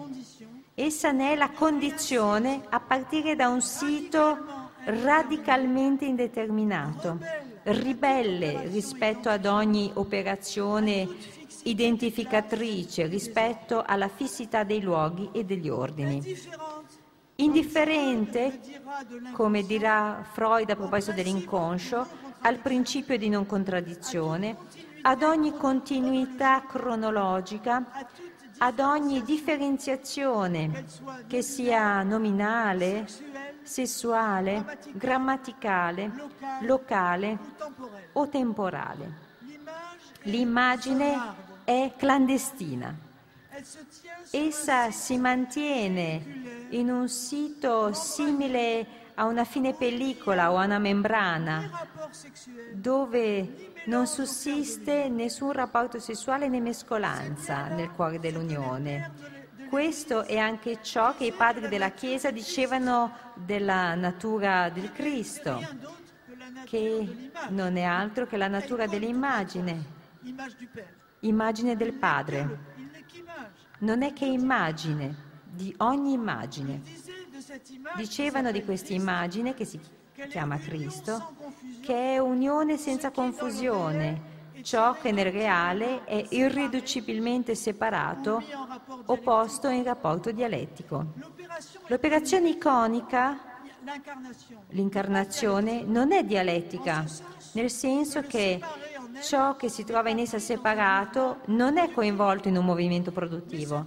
essa ne è la condizione a partire da un sito radicalmente indeterminato, ribelle rispetto ad ogni operazione identificatrice, rispetto alla fissità dei luoghi e degli ordini. Indifferente, come dirà Freud a proposito dell'inconscio, al principio di non contraddizione, ad ogni continuità cronologica, ad ogni differenziazione, che sia nominale, sessuale, grammaticale, locale o temporale. L'immagine è clandestina. Essa si mantiene in un sito simile a una fine pellicola o a una membrana, dove non sussiste nessun rapporto sessuale né mescolanza nel cuore dell'unione. Questo è anche ciò che i padri della Chiesa dicevano della natura del Cristo, che non è altro che la natura dell'immagine, immagine del Padre non è che immagine, di ogni immagine. Dicevano di questa immagine, che si chiama Cristo, che è unione senza confusione, ciò che nel reale è irriducibilmente separato o posto in rapporto dialettico. L'operazione iconica, l'incarnazione, non è dialettica, nel senso che ciò che si trova in essa separato non è coinvolto in un movimento produttivo,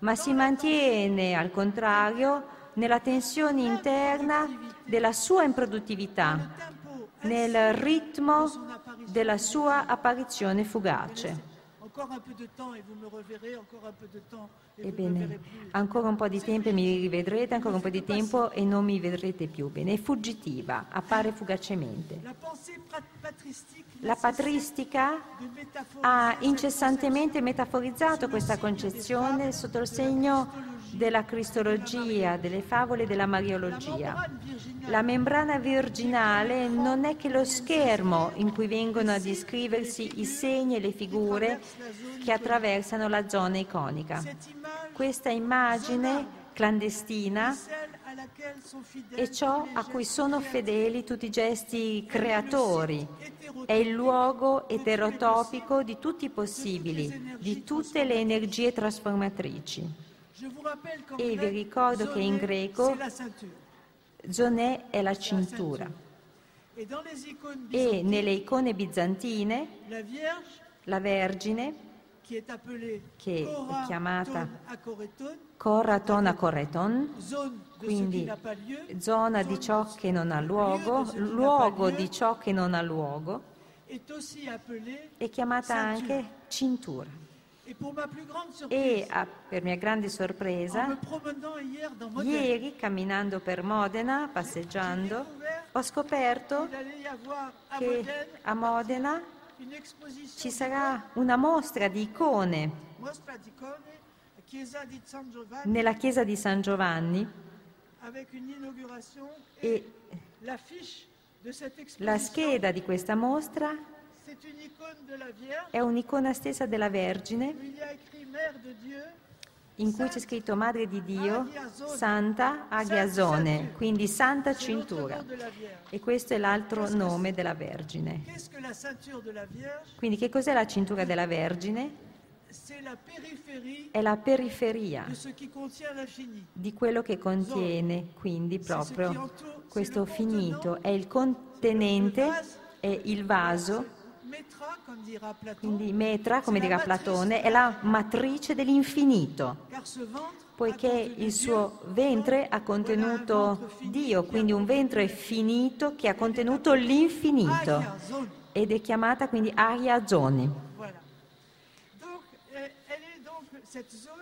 ma si mantiene al contrario nella tensione interna della sua improduttività, nel ritmo della sua apparizione fugace. Ebbene, ancora un po' di tempo e mi rivedrete, ancora un po' di tempo e non mi vedrete più. Bene, è fuggitiva, appare fugacemente. La patristica ha incessantemente metaforizzato questa concezione sotto il segno della cristologia, delle favole della mariologia. La membrana virginale non è che lo schermo in cui vengono a descriversi i segni e le figure che attraversano la zona iconica. Questa immagine clandestina è ciò a cui sono fedeli tutti i gesti creatori. È il luogo eterotopico di tutti i possibili, di tutte le energie trasformatrici. E vi ricordo che in greco zonè è la cintura. E nelle icone bizantine la Vergine, che è chiamata Coraton a Coreton, quindi zona di ciò che non ha luogo, luogo di ciò che non ha luogo, è chiamata anche cintura. E a, per mia grande sorpresa, ieri camminando per Modena, passeggiando, ho scoperto che a Modena ci sarà una mostra di icone nella chiesa di San Giovanni. E la scheda di questa mostra è un'icona stessa della Vergine in cui c'è scritto Madre di Dio, Santa Aghiazone, quindi Santa Cintura. E questo è l'altro nome della Vergine. Quindi che cos'è la cintura della Vergine? È la periferia di quello che contiene, quindi proprio questo finito. È il contenente, è il vaso quindi metra, come dirà Platone, è la matrice dell'infinito, poiché il suo ventre ha contenuto Dio, quindi un ventre finito che ha contenuto l'infinito ed è chiamata quindi Aria Zone.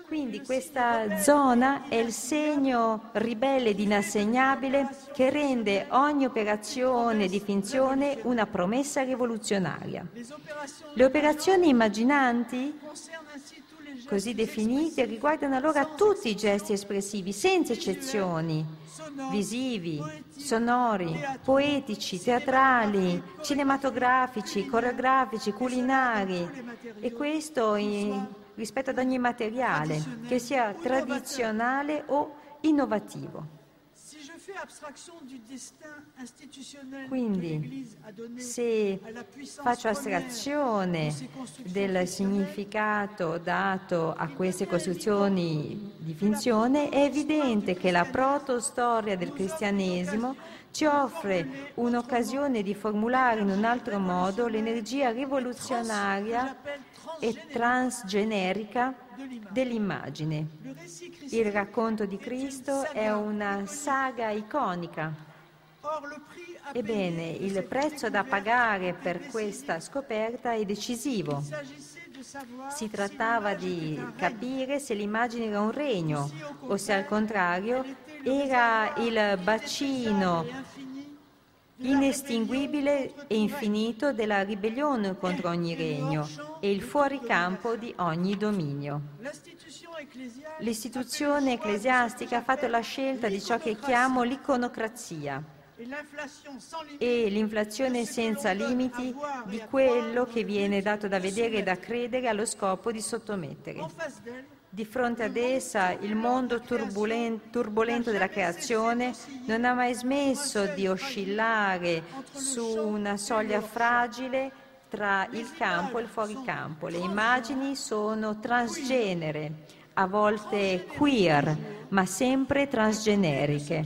Quindi questa zona è il segno ribelle ed inassegnabile che rende ogni operazione di finzione una promessa rivoluzionaria. Le operazioni immaginanti, così definite, riguardano allora tutti i gesti espressivi, senza eccezioni, visivi, sonori, poetici, teatrali, cinematografici, coreografici, culinari. E questo in rispetto ad ogni materiale, che sia tradizionale o innovativo. Quindi, se faccio astrazione del significato dato a queste costruzioni di finzione, è evidente che la protostoria del cristianesimo ci offre un'occasione di formulare in un altro modo l'energia rivoluzionaria e transgenerica dell'immagine. Il racconto di Cristo è una saga iconica. Ebbene, il prezzo da pagare per questa scoperta è decisivo. Si trattava di capire se l'immagine era un regno o se al contrario era il bacino inestinguibile e infinito della ribellione contro ogni regno e il fuoricampo di ogni dominio. L'istituzione ecclesiastica ha fatto la scelta di ciò che chiamo l'iconocrazia e l'inflazione senza limiti di quello che viene dato da vedere e da credere allo scopo di sottomettere. Di fronte ad essa il mondo turbolento della creazione non ha mai smesso di oscillare su una soglia fragile tra il campo e il fuoricampo. Le immagini sono transgenere, a volte queer, ma sempre transgeneriche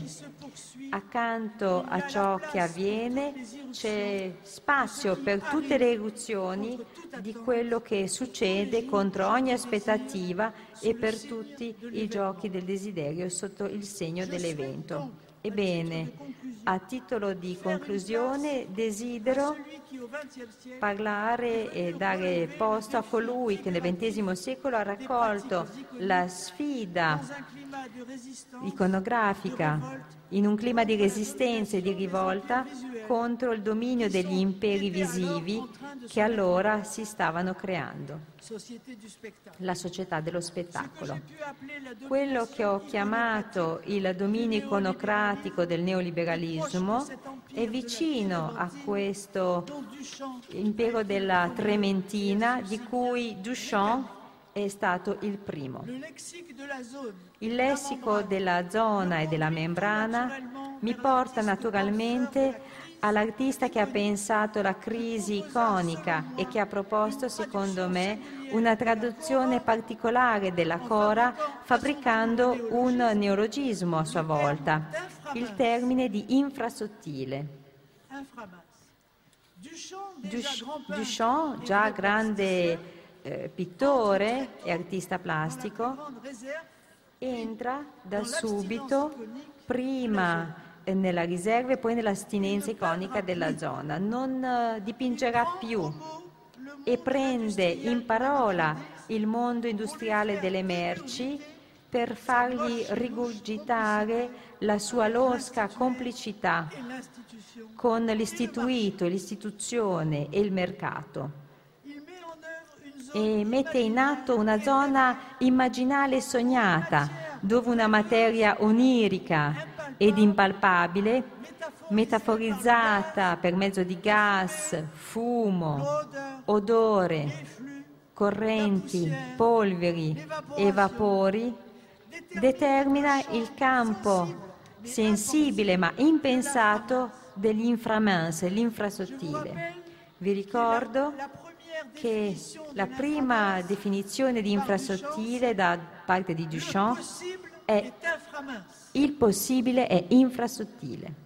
accanto a ciò che avviene c'è spazio per tutte le eruzioni di quello che succede contro ogni aspettativa e per tutti i giochi del desiderio sotto il segno dell'evento. Ebbene, a titolo di conclusione desidero parlare e dare posto a colui che nel XX secolo ha raccolto la sfida iconografica in un clima di resistenza e di rivolta contro il dominio degli imperi visivi che allora si stavano creando, la società dello spettacolo. Quello che ho chiamato il dominio iconocratico del neoliberalismo è vicino a questo impero della Trementina di cui Duchamp è stato il primo. Il lessico della zona e della membrana mi porta naturalmente all'artista che ha pensato la crisi iconica e che ha proposto, secondo me, una traduzione particolare della Cora fabbricando un neologismo a sua volta, il termine di infrasottile. Duchamp, già grande eh, pittore e artista plastico, entra da subito prima nella riserva e poi nell'astinenza iconica della zona. Non eh, dipingerà più e prende in parola il mondo industriale delle merci per fargli rigurgitare la sua losca complicità con l'istituito, l'istituzione e il mercato e mette in atto una zona immaginale sognata, dove una materia onirica ed impalpabile, metaforizzata per mezzo di gas, fumo, odore correnti, polveri e vapori determina il campo sensibile ma impensato dell'inframens, l'infrasottile. Vi ricordo che la prima definizione di infrasottile da parte di Duchamp è il possibile è infrasottile.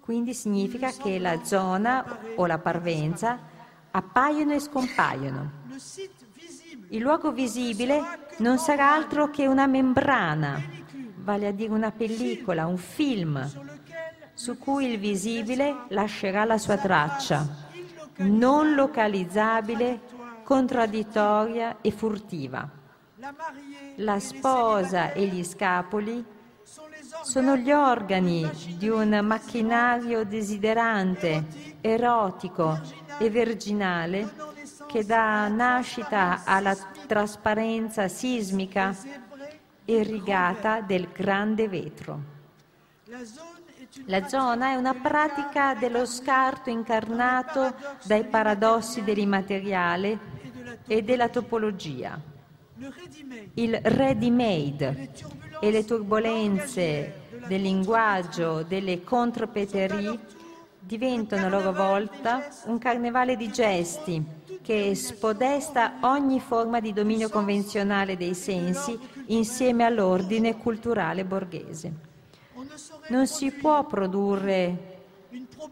Quindi significa che la zona o la parvenza appaiono e scompaiono. Il luogo visibile non sarà altro che una membrana, vale a dire una pellicola, un film, su cui il visibile lascerà la sua traccia, non localizzabile, contraddittoria e furtiva. La sposa e gli scapoli sono gli organi di un macchinario desiderante, erotico e virginale che dà nascita alla trasparenza sismica irrigata del grande vetro. La zona è una pratica dello scarto incarnato dai paradossi dell'immateriale e della topologia. Il ready-made e le turbulenze del linguaggio, delle contropeterie, diventano a loro volta un carnevale di gesti che spodesta ogni forma di dominio convenzionale dei sensi insieme all'ordine culturale borghese. Non si può produrre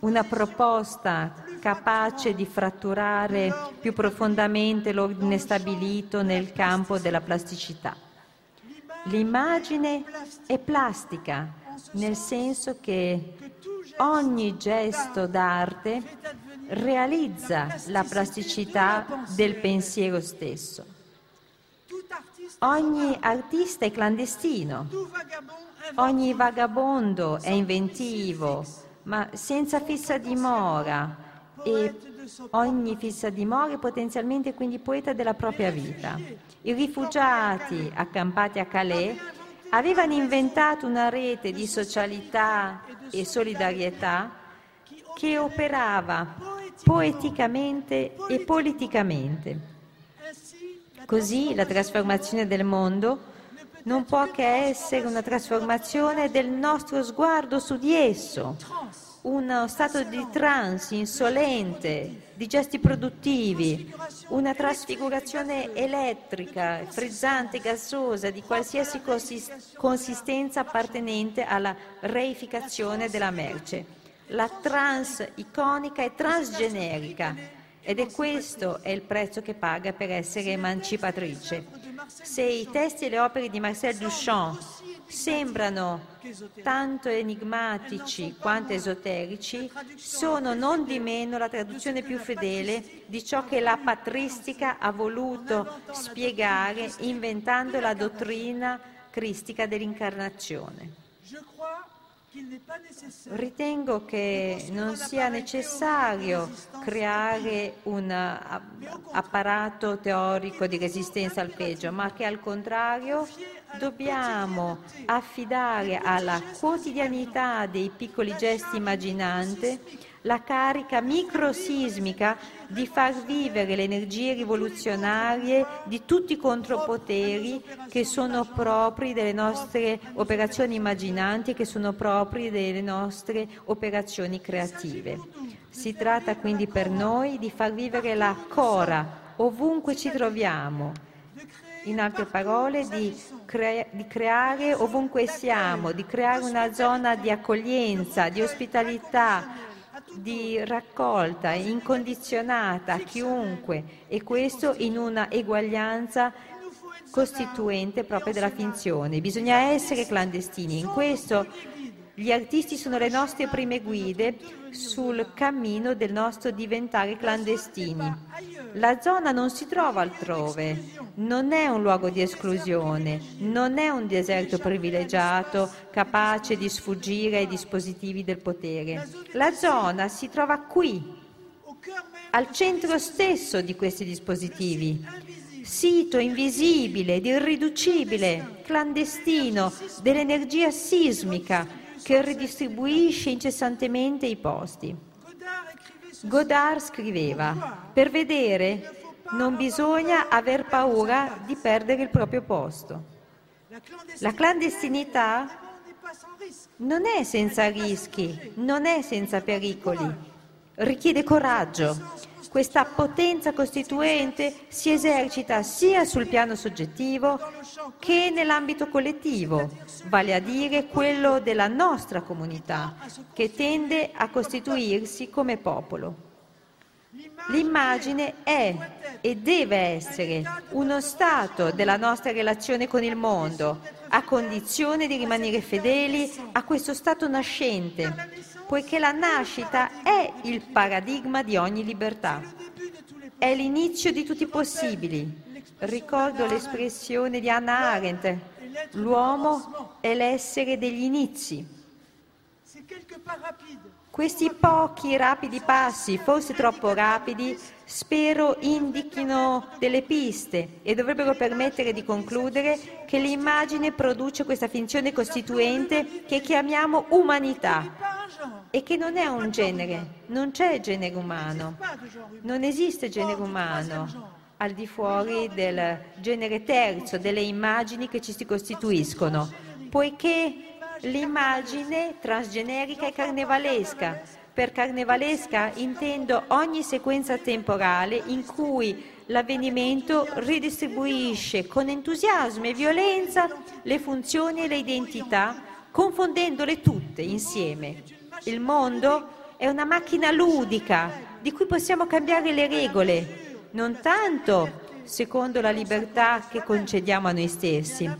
una proposta capace di fratturare più profondamente l'ordine stabilito nel campo della plasticità. L'immagine è plastica, nel senso che ogni gesto d'arte realizza la plasticità del pensiero stesso. Ogni artista è clandestino, ogni vagabondo è inventivo, ma senza fissa dimora e ogni fissa dimora è potenzialmente quindi poeta della propria vita. I rifugiati accampati a Calais avevano inventato una rete di socialità e solidarietà che operava poeticamente e politicamente. Così la trasformazione del mondo non può che essere una trasformazione del nostro sguardo su di esso, uno stato di trance insolente, di gesti produttivi, una trasfigurazione elettrica, frizzante, gassosa, di qualsiasi consistenza appartenente alla reificazione della merce. La trans iconica è transgenerica ed è questo è il prezzo che paga per essere emancipatrice. Se i testi e le opere di Marcel Duchamp sembrano tanto enigmatici quanto esoterici, sono non di meno la traduzione più fedele di ciò che la patristica ha voluto spiegare inventando la dottrina cristica dell'incarnazione. Ritengo che non sia necessario creare un apparato teorico di resistenza al peggio, ma che al contrario dobbiamo affidare alla quotidianità dei piccoli gesti immaginanti la carica microsismica di far vivere le energie rivoluzionarie di tutti i contropoteri che sono propri delle nostre operazioni immaginanti che sono propri delle nostre operazioni creative. Si tratta quindi per noi di far vivere la cora ovunque ci troviamo in altre parole, di, cre- di, creare ovunque siamo, di creare una zona di accoglienza, di ospitalità, di raccolta incondizionata a chiunque e questo in una eguaglianza costituente proprio della finzione. Bisogna essere clandestini. In questo gli artisti sono le nostre prime guide sul cammino del nostro diventare clandestini. La zona non si trova altrove, non è un luogo di esclusione, non è un deserto privilegiato capace di sfuggire ai dispositivi del potere. La zona si trova qui, al centro stesso di questi dispositivi, sito invisibile ed irriducibile, clandestino dell'energia sismica che ridistribuisce incessantemente i posti. Godard scriveva, per vedere non bisogna aver paura di perdere il proprio posto. La clandestinità non è senza rischi, non è senza pericoli, richiede coraggio. Questa potenza costituente si esercita sia sul piano soggettivo che nell'ambito collettivo, vale a dire quello della nostra comunità, che tende a costituirsi come popolo. L'immagine è e deve essere uno stato della nostra relazione con il mondo, a condizione di rimanere fedeli a questo stato nascente, poiché la nascita è il paradigma di ogni libertà. È l'inizio di tutti i possibili. Ricordo l'espressione di Hannah Arendt, l'uomo è l'essere degli inizi. Questi pochi rapidi passi, forse troppo rapidi, spero indichino delle piste e dovrebbero permettere di concludere che l'immagine produce questa finzione costituente che chiamiamo umanità e che non è un genere, non c'è genere umano, non esiste genere umano al di fuori del genere terzo, delle immagini che ci si costituiscono, poiché l'immagine transgenerica e carnevalesca. Per carnevalesca intendo ogni sequenza temporale in cui l'avvenimento ridistribuisce con entusiasmo e violenza le funzioni e le identità, confondendole tutte insieme. Il mondo è una macchina ludica di cui possiamo cambiare le regole, non tanto secondo la libertà che concediamo a noi stessi,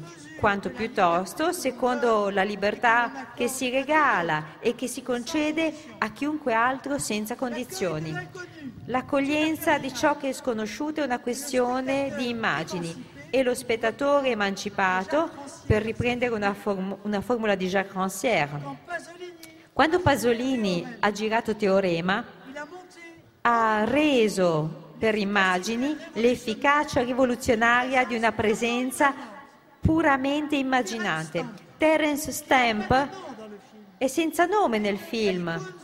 quanto piuttosto secondo la libertà che si regala e che si concede a chiunque altro senza condizioni. L'accoglienza di ciò che è sconosciuto è una questione di immagini e lo spettatore emancipato, per riprendere una, form- una formula di Jacques Rancière, quando Pasolini ha girato Teorema, ha reso per immagini l'efficacia rivoluzionaria di una presenza puramente immaginate. Terence Stamp è senza nome nel film,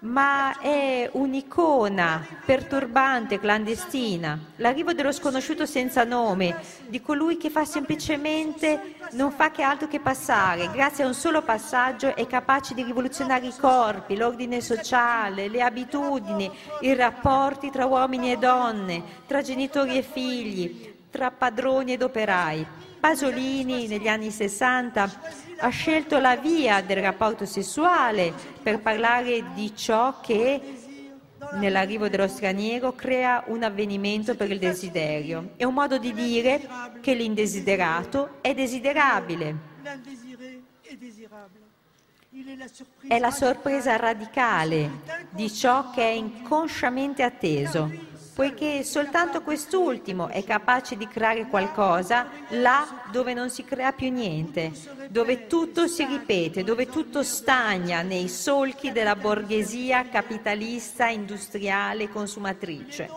ma è un'icona perturbante, clandestina, l'arrivo dello sconosciuto senza nome, di colui che fa semplicemente, non fa che altro che passare, grazie a un solo passaggio è capace di rivoluzionare i corpi, l'ordine sociale, le abitudini, i rapporti tra uomini e donne, tra genitori e figli, tra padroni ed operai. Pasolini negli anni 60 ha scelto la via del rapporto sessuale per parlare di ciò che nell'arrivo dello straniero crea un avvenimento per il desiderio. È un modo di dire che l'indesiderato è desiderabile. È la sorpresa radicale di ciò che è inconsciamente atteso poiché soltanto quest'ultimo è capace di creare qualcosa là dove non si crea più niente, dove tutto si ripete, dove tutto stagna nei solchi della borghesia capitalista, industriale, consumatrice.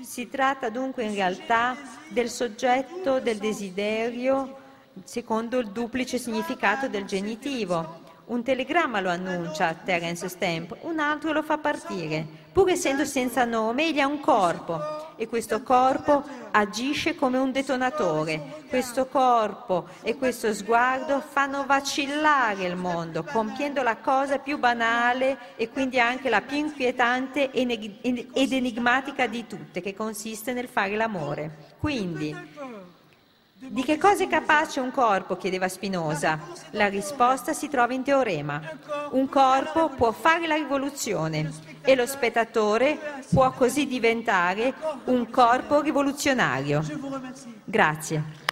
Si tratta dunque in realtà del soggetto del desiderio secondo il duplice significato del genitivo, un telegramma lo annuncia Terence Stamp, un altro lo fa partire. Pur essendo senza nome, egli ha un corpo e questo corpo agisce come un detonatore. Questo corpo e questo sguardo fanno vacillare il mondo, compiendo la cosa più banale e quindi anche la più inquietante ed enigmatica di tutte, che consiste nel fare l'amore. Quindi, di che cosa è capace un corpo? chiedeva Spinoza. La risposta si trova in teorema. Un corpo può fare la rivoluzione e lo spettatore può così diventare un corpo rivoluzionario. Grazie.